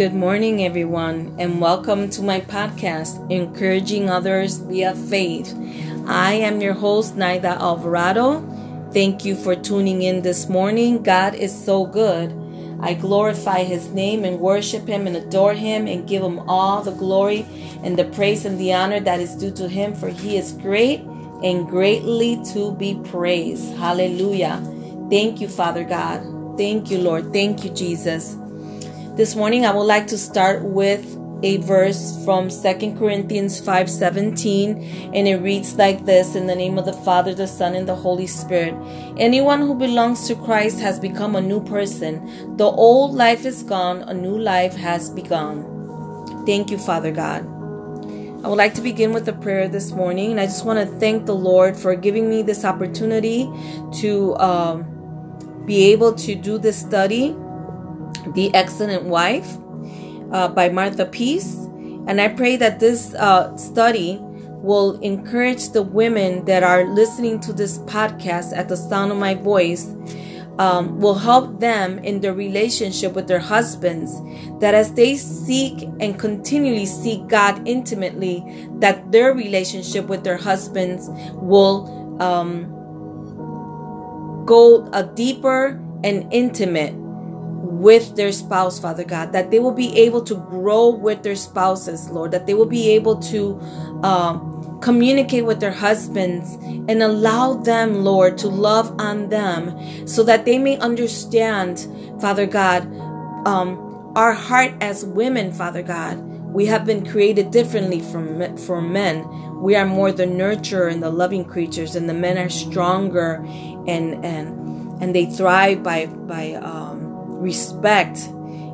Good morning, everyone, and welcome to my podcast, Encouraging Others Via Faith. I am your host, Naida Alvarado. Thank you for tuning in this morning. God is so good. I glorify His name and worship Him and adore Him and give Him all the glory and the praise and the honor that is due to Him, for He is great and greatly to be praised. Hallelujah. Thank you, Father God. Thank you, Lord. Thank you, Jesus. This morning I would like to start with a verse from Second Corinthians 5:17 and it reads like this in the name of the Father, the Son and the Holy Spirit. Anyone who belongs to Christ has become a new person. The old life is gone, a new life has begun. Thank you, Father God. I would like to begin with a prayer this morning, and I just want to thank the Lord for giving me this opportunity to um, be able to do this study the Excellent Wife uh, by Martha Peace. And I pray that this uh, study will encourage the women that are listening to this podcast at the sound of my voice, um, will help them in their relationship with their husbands. That as they seek and continually seek God intimately, that their relationship with their husbands will um, go a deeper and intimate with their spouse, Father God, that they will be able to grow with their spouses, Lord, that they will be able to um, communicate with their husbands and allow them, Lord, to love on them so that they may understand, Father God, um, our heart as women, Father God. We have been created differently from from men. We are more the nurturer and the loving creatures, and the men are stronger and and and they thrive by by um, respect.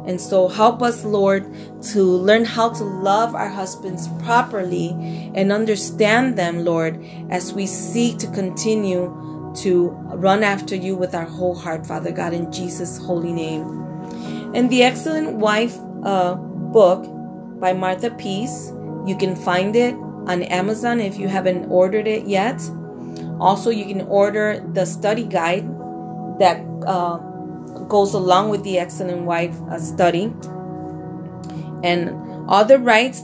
And so help us, Lord, to learn how to love our husbands properly and understand them, Lord, as we seek to continue to run after you with our whole heart, Father God, in Jesus' holy name. And the Excellent Wife uh, book by Martha Peace, you can find it on Amazon if you haven't ordered it yet. Also, you can order the study guide that uh, goes along with the Excellent Wife uh, study. And all the rights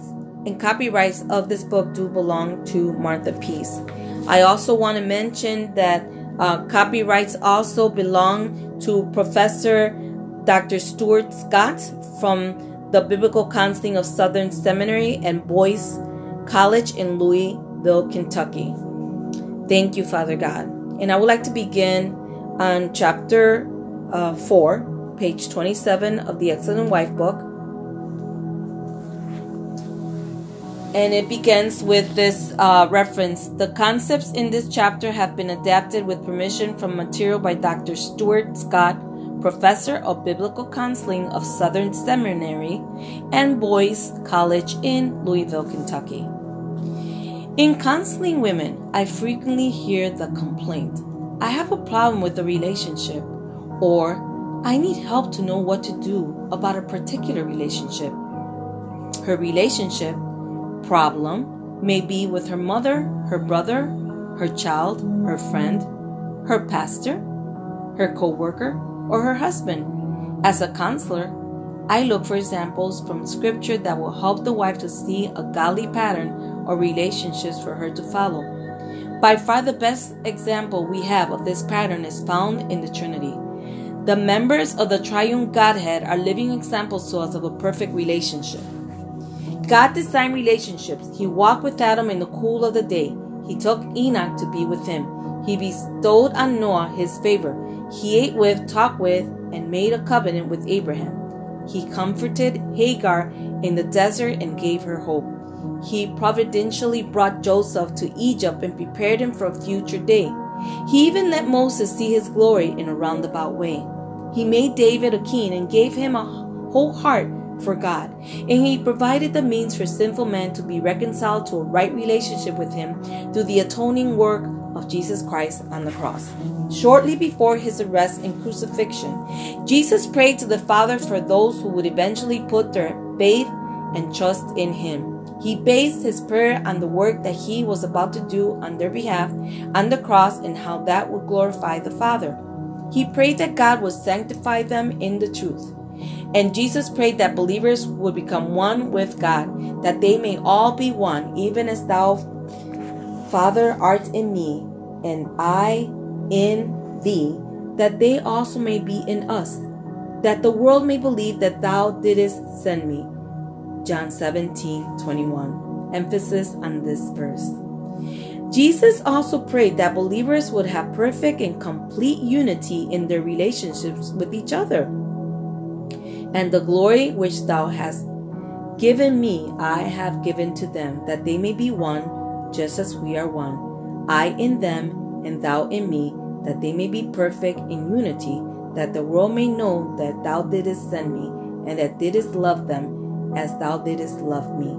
and copyrights of this book do belong to Martha Peace. I also want to mention that uh, copyrights also belong to Professor Dr. Stuart Scott from the Biblical Counseling of Southern Seminary and Boyce College in Louisville, Kentucky. Thank you, Father God. And I would like to begin on chapter uh, 4, page 27 of the Excellent Wife book. And it begins with this uh, reference The concepts in this chapter have been adapted with permission from material by Dr. Stuart Scott, professor of biblical counseling of Southern Seminary and Boyce College in Louisville, Kentucky. In counseling women, I frequently hear the complaint I have a problem with the relationship or I need help to know what to do about a particular relationship. Her relationship problem may be with her mother, her brother, her child, her friend, her pastor, her co-worker, or her husband. As a counselor, I look for examples from scripture that will help the wife to see a godly pattern or relationships for her to follow. By far the best example we have of this pattern is found in the Trinity. The members of the triune Godhead are living examples to us of a perfect relationship. God designed relationships. He walked with Adam in the cool of the day. He took Enoch to be with him. He bestowed on Noah his favor. He ate with, talked with, and made a covenant with Abraham. He comforted Hagar in the desert and gave her hope. He providentially brought Joseph to Egypt and prepared him for a future day. He even let Moses see his glory in a roundabout way. He made David a king and gave him a whole heart for God, and he provided the means for sinful man to be reconciled to a right relationship with him through the atoning work of Jesus Christ on the cross. Shortly before his arrest and crucifixion, Jesus prayed to the Father for those who would eventually put their faith and trust in him. He based his prayer on the work that he was about to do on their behalf on the cross and how that would glorify the Father. He prayed that God would sanctify them in the truth. And Jesus prayed that believers would become one with God, that they may all be one, even as thou, Father, art in me, and I in thee, that they also may be in us, that the world may believe that thou didst send me. John 17 21. Emphasis on this verse. Jesus also prayed that believers would have perfect and complete unity in their relationships with each other. And the glory which thou hast given me, I have given to them, that they may be one, just as we are one. I in them, and thou in me, that they may be perfect in unity, that the world may know that thou didst send me, and that didst love them as thou didst love me.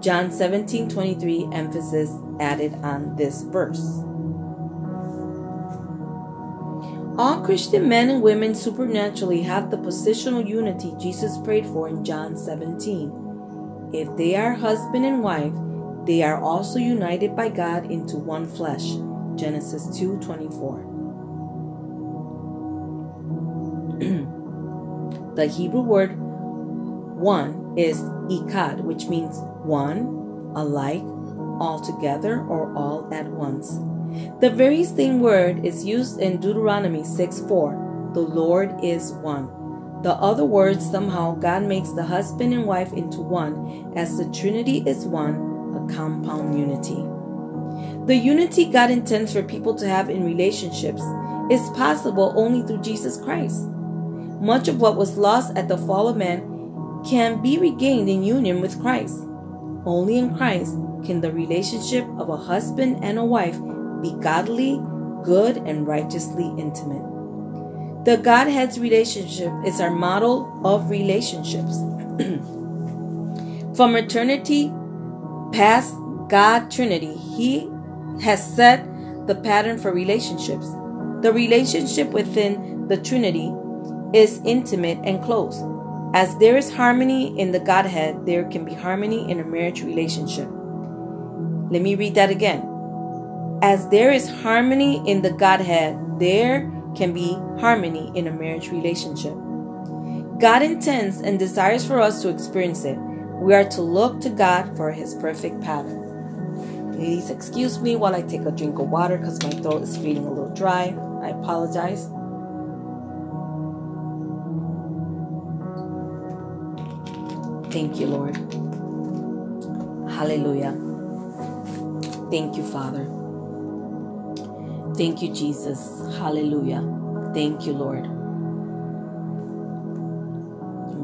John 17 23 emphasis added on this verse. All Christian men and women supernaturally have the positional unity Jesus prayed for in John 17. If they are husband and wife, they are also united by God into one flesh. Genesis 2:24. the Hebrew word one is ikad, which means one, alike, all together, or all at once. The very same word is used in Deuteronomy 6 4. The Lord is one. The other words, somehow, God makes the husband and wife into one, as the Trinity is one, a compound unity. The unity God intends for people to have in relationships is possible only through Jesus Christ. Much of what was lost at the fall of man can be regained in union with Christ. Only in Christ can the relationship of a husband and a wife be godly, good, and righteously intimate. The Godhead's relationship is our model of relationships. From eternity past God Trinity, He has set the pattern for relationships. The relationship within the Trinity is intimate and close. As there is harmony in the Godhead, there can be harmony in a marriage relationship. Let me read that again. As there is harmony in the Godhead, there can be harmony in a marriage relationship. God intends and desires for us to experience it. We are to look to God for His perfect pattern. Ladies, excuse me while I take a drink of water because my throat is feeling a little dry. I apologize. Thank you, Lord. Hallelujah. Thank you, Father. Thank you, Jesus. Hallelujah. Thank you, Lord.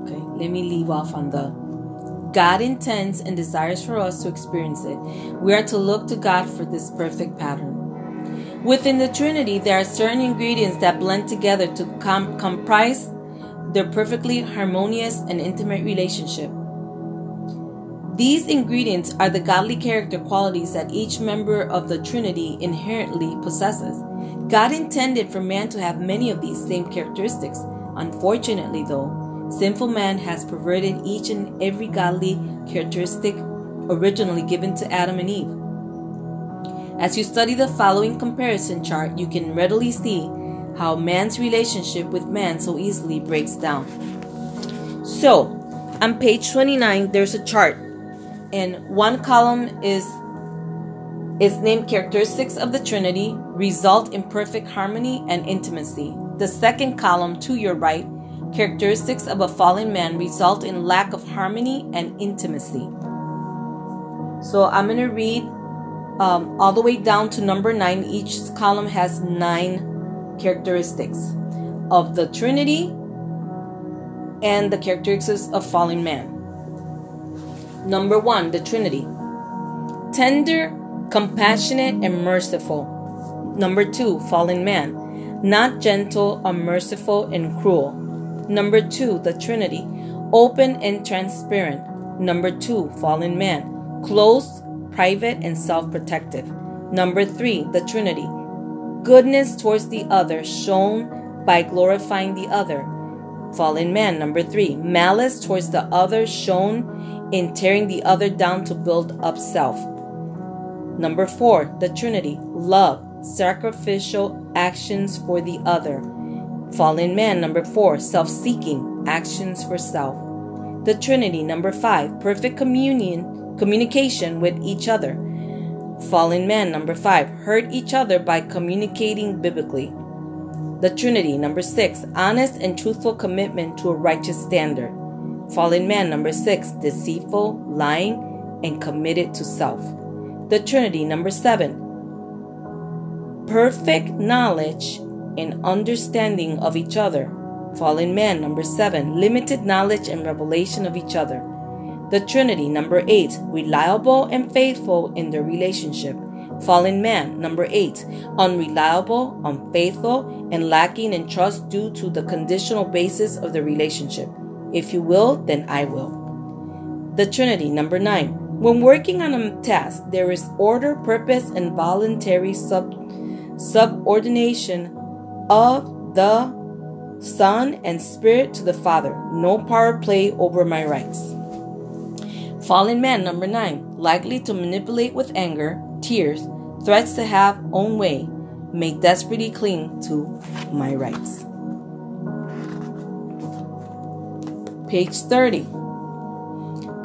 Okay, let me leave off on the God intends and desires for us to experience it. We are to look to God for this perfect pattern. Within the Trinity, there are certain ingredients that blend together to com- comprise their perfectly harmonious and intimate relationship. These ingredients are the godly character qualities that each member of the Trinity inherently possesses. God intended for man to have many of these same characteristics. Unfortunately, though, sinful man has perverted each and every godly characteristic originally given to Adam and Eve. As you study the following comparison chart, you can readily see how man's relationship with man so easily breaks down. So, on page 29, there's a chart and one column is is named characteristics of the trinity result in perfect harmony and intimacy. The second column to your right characteristics of a fallen man result in lack of harmony and intimacy. So i'm going to read um, all the way down to number nine. Each column has nine characteristics of the trinity and the characteristics of fallen man Number one, the Trinity. Tender, compassionate, and merciful. Number two, fallen man. Not gentle, unmerciful, and cruel. Number two, the Trinity. Open and transparent. Number two, fallen man. Close, private, and self protective. Number three, the Trinity. Goodness towards the other, shown by glorifying the other. Fallen man. Number three, malice towards the other, shown in tearing the other down to build up self. Number four, the Trinity love, sacrificial actions for the other. Fallen man, number four, self seeking actions for self. The Trinity, number five, perfect communion, communication with each other. Fallen man, number five, hurt each other by communicating biblically. The Trinity, number six, honest and truthful commitment to a righteous standard. Fallen man, number six, deceitful, lying, and committed to self. The Trinity, number seven, perfect knowledge and understanding of each other. Fallen man, number seven, limited knowledge and revelation of each other. The Trinity, number eight, reliable and faithful in their relationship. Fallen man, number eight, unreliable, unfaithful, and lacking in trust due to the conditional basis of the relationship. If you will, then I will. The Trinity, number nine, when working on a task, there is order, purpose, and voluntary sub- subordination of the Son and Spirit to the Father. No power play over my rights. Fallen man, number nine, likely to manipulate with anger, tears, threats to have own way, may desperately cling to my rights. Page 30.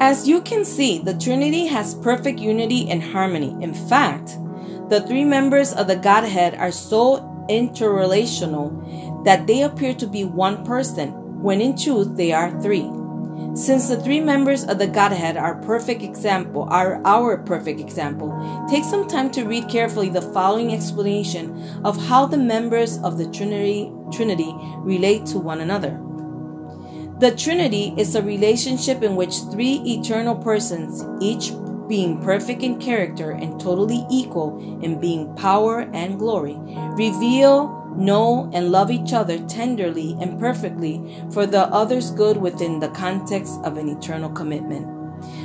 As you can see, the Trinity has perfect unity and harmony. In fact, the three members of the Godhead are so interrelational that they appear to be one person, when in truth they are three. Since the three members of the Godhead are perfect example, are our perfect example, take some time to read carefully the following explanation of how the members of the Trinity, Trinity relate to one another. The Trinity is a relationship in which three eternal persons, each being perfect in character and totally equal in being power and glory, reveal, know, and love each other tenderly and perfectly for the other's good within the context of an eternal commitment.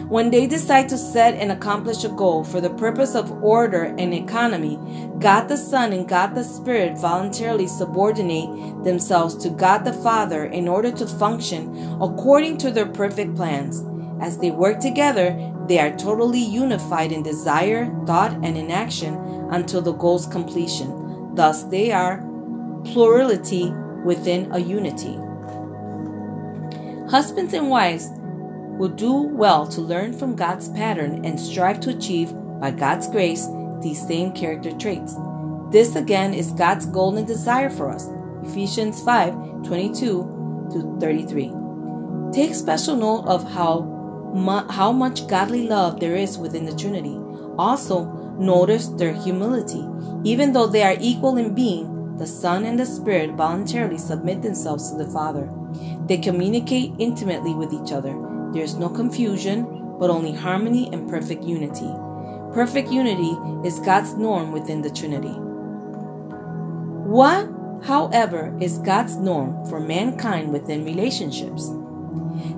When they decide to set and accomplish a goal for the purpose of order and economy, God the Son and God the Spirit voluntarily subordinate themselves to God the Father in order to function according to their perfect plans. As they work together, they are totally unified in desire, thought, and in action until the goal's completion. Thus, they are plurality within a unity. Husbands and wives will do well to learn from God's pattern and strive to achieve, by God's grace, these same character traits. This again is God's golden desire for us. Ephesians 5 22 to 33. Take special note of how mu- how much godly love there is within the Trinity. Also, notice their humility. Even though they are equal in being, the Son and the Spirit voluntarily submit themselves to the Father. They communicate intimately with each other. There is no confusion, but only harmony and perfect unity. Perfect unity is God's norm within the Trinity. What, however, is God's norm for mankind within relationships?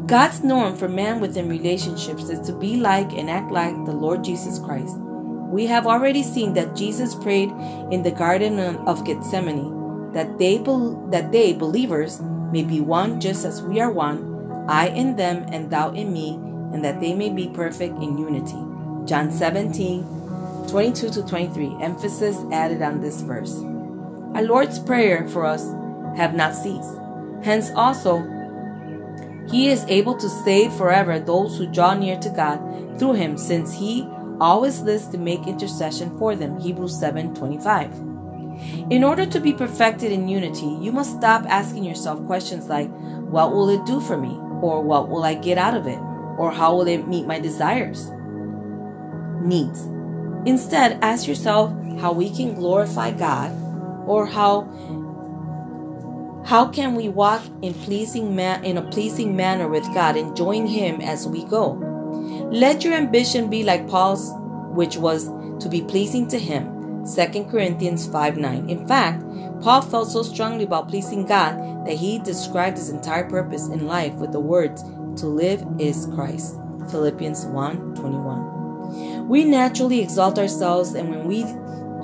God's norm for man within relationships is to be like and act like the Lord Jesus Christ. We have already seen that Jesus prayed in the Garden of Gethsemane that they, that they, believers, may be one just as we are one, I in them and thou in me, and that they may be perfect in unity. John 17, 22 to 23, emphasis added on this verse. Our Lord's Prayer for us have not ceased. Hence also he is able to save forever those who draw near to God through him, since he always lives to make intercession for them. Hebrews 7:25. In order to be perfected in unity, you must stop asking yourself questions like, what will it do for me? Or what will I get out of it? Or how will it meet my desires? Needs. Instead, ask yourself how we can glorify God or how how can we walk in pleasing man in a pleasing manner with God, enjoying Him as we go? Let your ambition be like Paul's, which was to be pleasing to Him. 2 Corinthians 5 9. In fact, Paul felt so strongly about pleasing God that he described his entire purpose in life with the words, To live is Christ. Philippians 1 21. We naturally exalt ourselves, and when we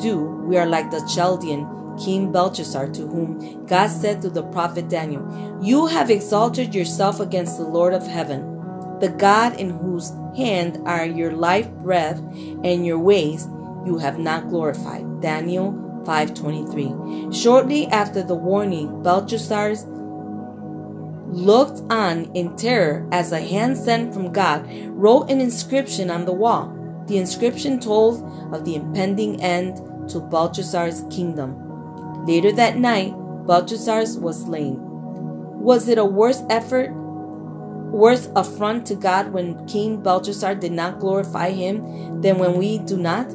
do, we are like the Chaldean King Belshazzar, to whom God said through the prophet Daniel, You have exalted yourself against the Lord of heaven, the God in whose hand are your life breath and your ways you have not glorified. Daniel 5:23. Shortly after the warning, Belshazzar's looked on in terror as a hand sent from God wrote an inscription on the wall. The inscription told of the impending end to Belshazzar's kingdom. Later that night, Belshazzar was slain. Was it a worse effort, worse affront to God when King Belshazzar did not glorify him than when we do not?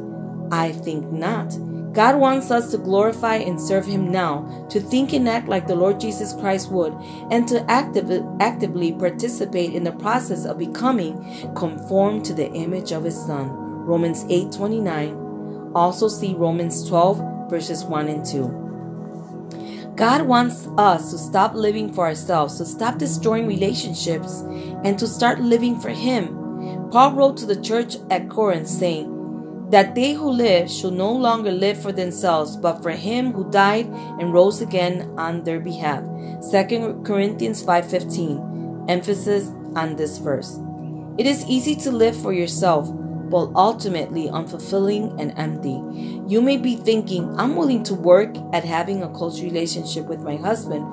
I think not. God wants us to glorify and serve Him now, to think and act like the Lord Jesus Christ would, and to actively, actively participate in the process of becoming conformed to the image of His Son. Romans 8 29. Also see Romans 12, verses 1 and 2. God wants us to stop living for ourselves, to stop destroying relationships, and to start living for Him. Paul wrote to the church at Corinth saying, that they who live should no longer live for themselves, but for him who died and rose again on their behalf. 2 Corinthians 5:15. Emphasis on this verse. It is easy to live for yourself, but ultimately unfulfilling and empty. You may be thinking, I'm willing to work at having a close relationship with my husband,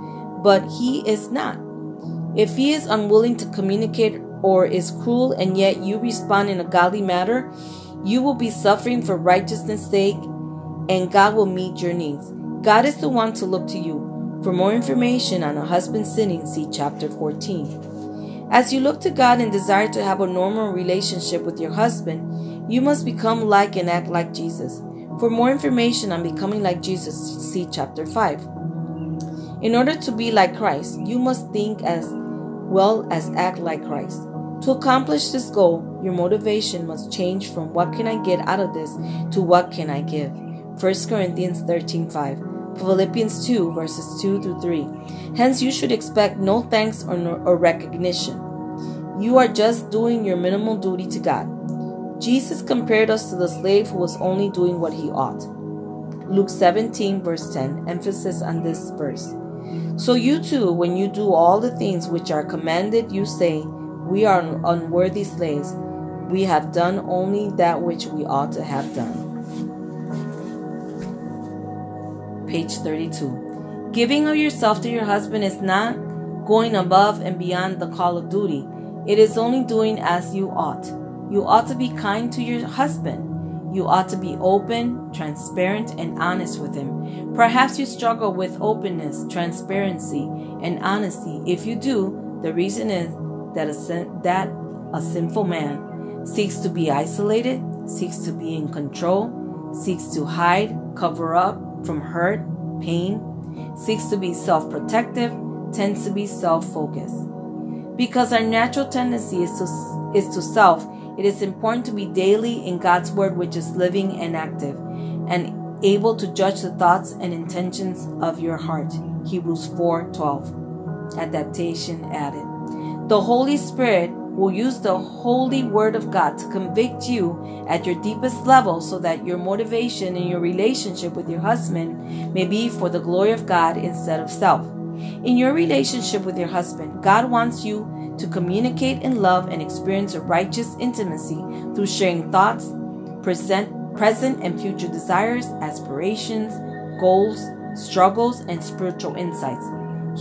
but he is not. If he is unwilling to communicate or is cruel and yet you respond in a godly manner, you will be suffering for righteousness' sake, and God will meet your needs. God is the one to look to you. For more information on a husband sinning, see chapter 14. As you look to God and desire to have a normal relationship with your husband, you must become like and act like Jesus. For more information on becoming like Jesus, see chapter 5. In order to be like Christ, you must think as well as act like Christ. To accomplish this goal, your motivation must change from what can I get out of this to what can I give. 1 Corinthians 13:5, Philippians 2 verses 2 through 3. Hence you should expect no thanks or, no, or recognition. You are just doing your minimal duty to God. Jesus compared us to the slave who was only doing what he ought. Luke 17 verse 10, emphasis on this verse. So you too, when you do all the things which are commanded, you say, we are unworthy slaves. We have done only that which we ought to have done. Page 32. Giving of yourself to your husband is not going above and beyond the call of duty. It is only doing as you ought. You ought to be kind to your husband. You ought to be open, transparent, and honest with him. Perhaps you struggle with openness, transparency, and honesty. If you do, the reason is that a, that a sinful man seeks to be isolated, seeks to be in control, seeks to hide, cover up from hurt, pain, seeks to be self protective, tends to be self focused. Because our natural tendency is to, is to self, it is important to be daily in God's Word, which is living and active, and able to judge the thoughts and intentions of your heart. Hebrews 4 12. Adaptation added. The Holy Spirit will use the holy word of God to convict you at your deepest level so that your motivation in your relationship with your husband may be for the glory of God instead of self. In your relationship with your husband, God wants you to communicate in love and experience a righteous intimacy through sharing thoughts, present, present and future desires, aspirations, goals, struggles, and spiritual insights.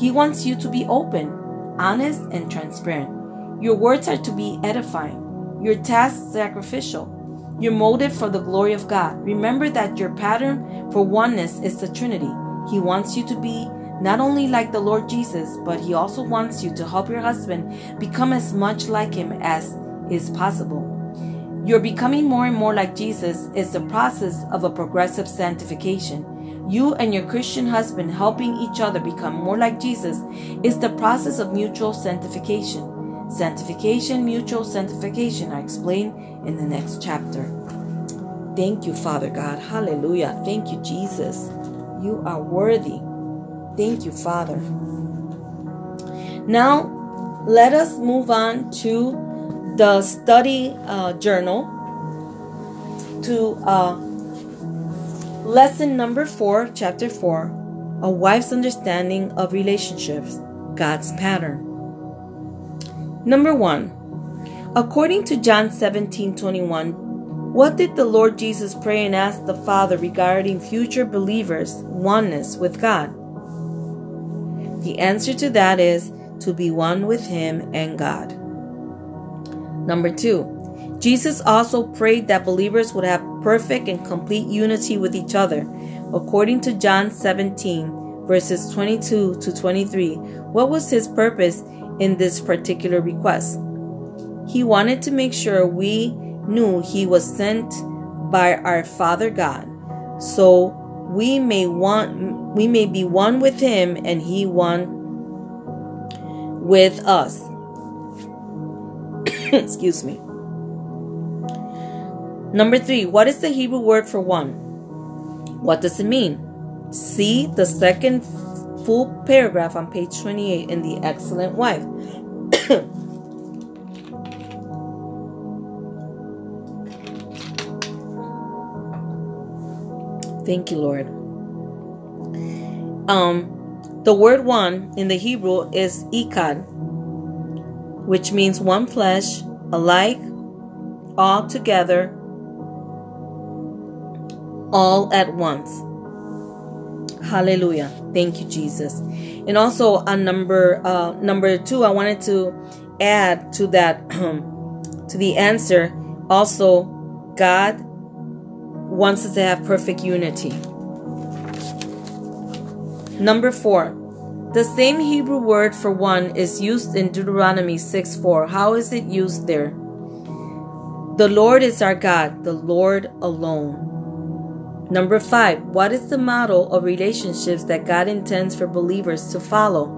He wants you to be open honest, and transparent. Your words are to be edifying, your tasks sacrificial, your motive for the glory of God. Remember that your pattern for oneness is the Trinity. He wants you to be not only like the Lord Jesus, but He also wants you to help your husband become as much like Him as is possible. Your becoming more and more like Jesus is the process of a progressive sanctification. You and your Christian husband helping each other become more like Jesus is the process of mutual sanctification. Sanctification, mutual sanctification I explain in the next chapter. Thank you, Father God. Hallelujah. Thank you, Jesus. You are worthy. Thank you, Father. Now, let us move on to the study uh, journal to uh, Lesson number four, chapter four A Wife's Understanding of Relationships God's Pattern. Number one, according to John 17 21, what did the Lord Jesus pray and ask the Father regarding future believers' oneness with God? The answer to that is to be one with Him and God. Number two, Jesus also prayed that believers would have perfect and complete unity with each other. According to John 17, verses 22 to 23, what was his purpose in this particular request? He wanted to make sure we knew he was sent by our Father God, so we may want we may be one with him and he one with us. Excuse me. Number three, what is the Hebrew word for one? What does it mean? See the second full paragraph on page 28 in The Excellent Wife. Thank you, Lord. Um, the word one in the Hebrew is ikad, which means one flesh, alike, all together, all at once. Hallelujah. Thank you, Jesus. And also on number uh, number two, I wanted to add to that to the answer. Also, God wants us to have perfect unity. Number four, the same Hebrew word for one is used in Deuteronomy 6 4. How is it used there? The Lord is our God, the Lord alone. Number five, what is the model of relationships that God intends for believers to follow?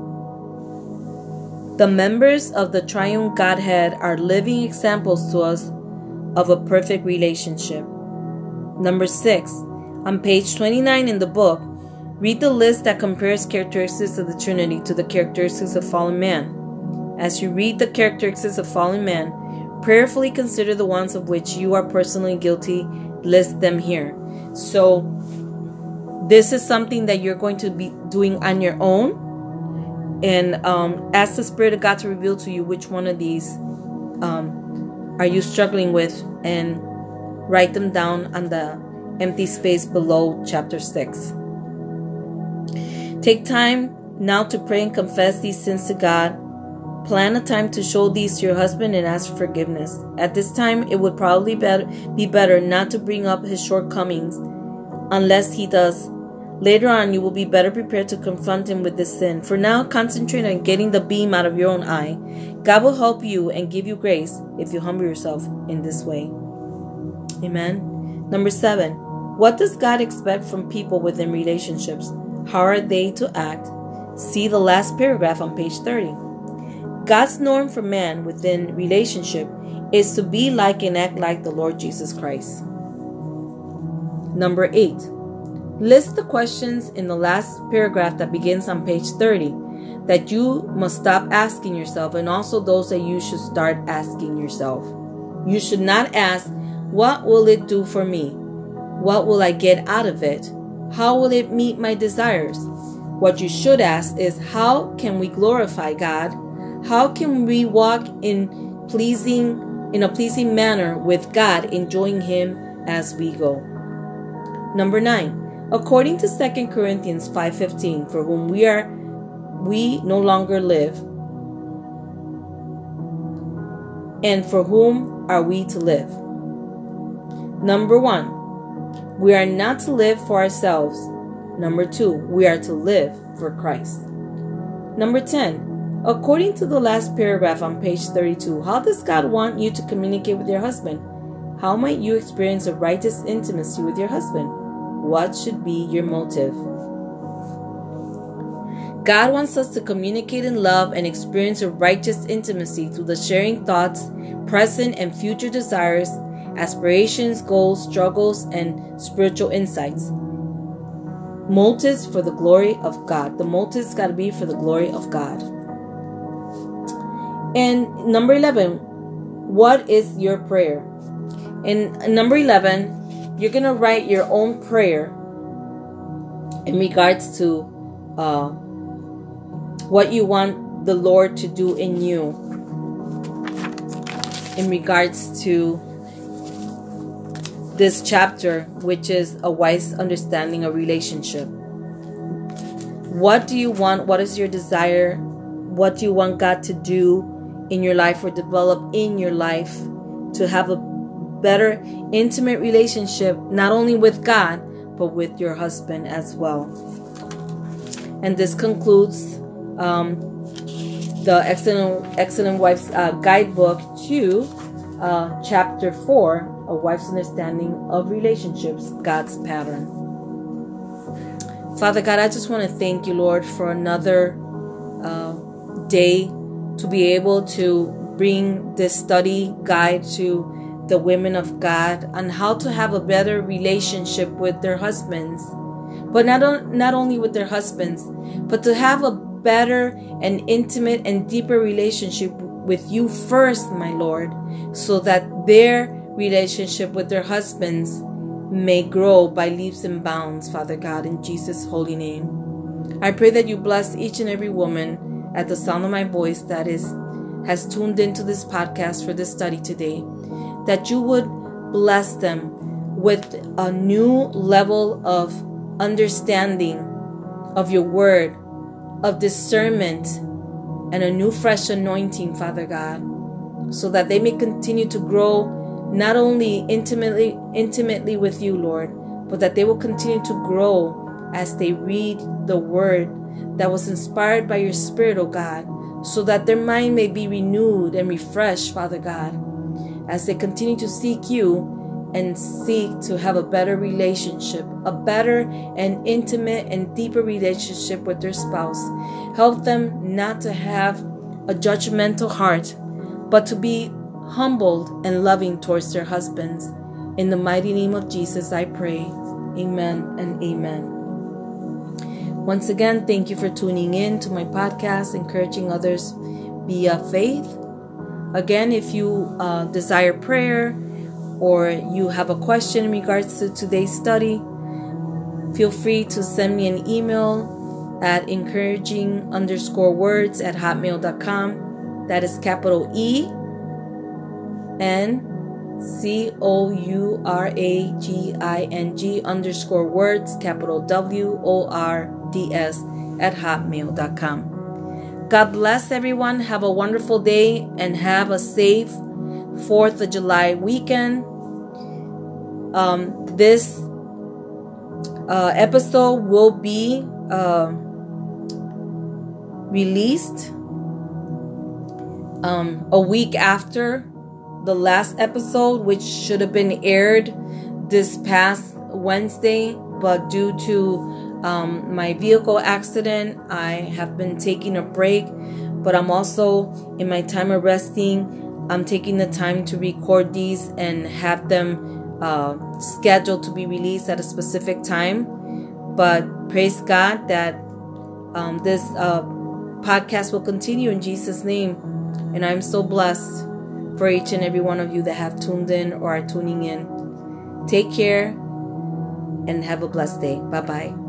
The members of the triune Godhead are living examples to us of a perfect relationship. Number six, on page 29 in the book, read the list that compares characteristics of the Trinity to the characteristics of fallen man. As you read the characteristics of fallen man, prayerfully consider the ones of which you are personally guilty, list them here. So, this is something that you're going to be doing on your own. And um, ask the Spirit of God to reveal to you which one of these um, are you struggling with and write them down on the empty space below chapter 6. Take time now to pray and confess these sins to God. Plan a time to show these to your husband and ask for forgiveness. At this time, it would probably be better not to bring up his shortcomings unless he does. Later on, you will be better prepared to confront him with this sin. For now, concentrate on getting the beam out of your own eye. God will help you and give you grace if you humble yourself in this way. Amen. Number seven, what does God expect from people within relationships? How are they to act? See the last paragraph on page 30. God's norm for man within relationship is to be like and act like the Lord Jesus Christ. Number 8. List the questions in the last paragraph that begins on page 30 that you must stop asking yourself and also those that you should start asking yourself. You should not ask, What will it do for me? What will I get out of it? How will it meet my desires? What you should ask is, How can we glorify God? How can we walk in pleasing in a pleasing manner with God, enjoying him as we go? Number 9. According to 2 Corinthians 5:15, for whom we are we no longer live, and for whom are we to live? Number 1. We are not to live for ourselves. Number 2. We are to live for Christ. Number 10. According to the last paragraph on page 32, how does God want you to communicate with your husband? How might you experience a righteous intimacy with your husband? What should be your motive? God wants us to communicate in love and experience a righteous intimacy through the sharing thoughts, present and future desires, aspirations, goals, struggles, and spiritual insights. Motives for the glory of God. The motives got to be for the glory of God. And number 11, what is your prayer? In number 11, you're going to write your own prayer in regards to uh, what you want the Lord to do in you, in regards to this chapter, which is a wife's understanding of relationship. What do you want? What is your desire what do you want God to do in your life or develop in your life to have a better intimate relationship, not only with God, but with your husband as well. And this concludes um, the Excellent, Excellent Wife's uh, Guidebook to uh, Chapter 4 A Wife's Understanding of Relationships, God's Pattern. Father God, I just want to thank you, Lord, for another uh, day to be able to bring this study guide to the women of God on how to have a better relationship with their husbands. But not, on, not only with their husbands, but to have a better and intimate and deeper relationship with you first, my Lord, so that their relationship with their husbands may grow by leaps and bounds, Father God, in Jesus' holy name. I pray that you bless each and every woman at the sound of my voice that is has tuned into this podcast for this study today that you would bless them with a new level of understanding of your word, of discernment, and a new fresh anointing, Father God, so that they may continue to grow not only intimately intimately with you, Lord, but that they will continue to grow as they read the word that was inspired by your spirit, O God, so that their mind may be renewed and refreshed, Father God as they continue to seek you and seek to have a better relationship, a better and intimate and deeper relationship with their spouse. Help them not to have a judgmental heart, but to be humbled and loving towards their husbands. In the mighty name of Jesus, I pray. Amen and amen. Once again, thank you for tuning in to my podcast, encouraging others via faith Again, if you uh, desire prayer or you have a question in regards to today's study, feel free to send me an email at encouraging underscore words at hotmail.com. That is capital E N C O U R A G I N G underscore words, capital W O R D S at hotmail.com. God bless everyone. Have a wonderful day and have a safe 4th of July weekend. Um, this uh, episode will be uh, released um, a week after the last episode, which should have been aired this past Wednesday, but due to um, my vehicle accident. I have been taking a break, but I'm also in my time of resting. I'm taking the time to record these and have them uh, scheduled to be released at a specific time. But praise God that um, this uh, podcast will continue in Jesus' name. And I'm so blessed for each and every one of you that have tuned in or are tuning in. Take care and have a blessed day. Bye bye.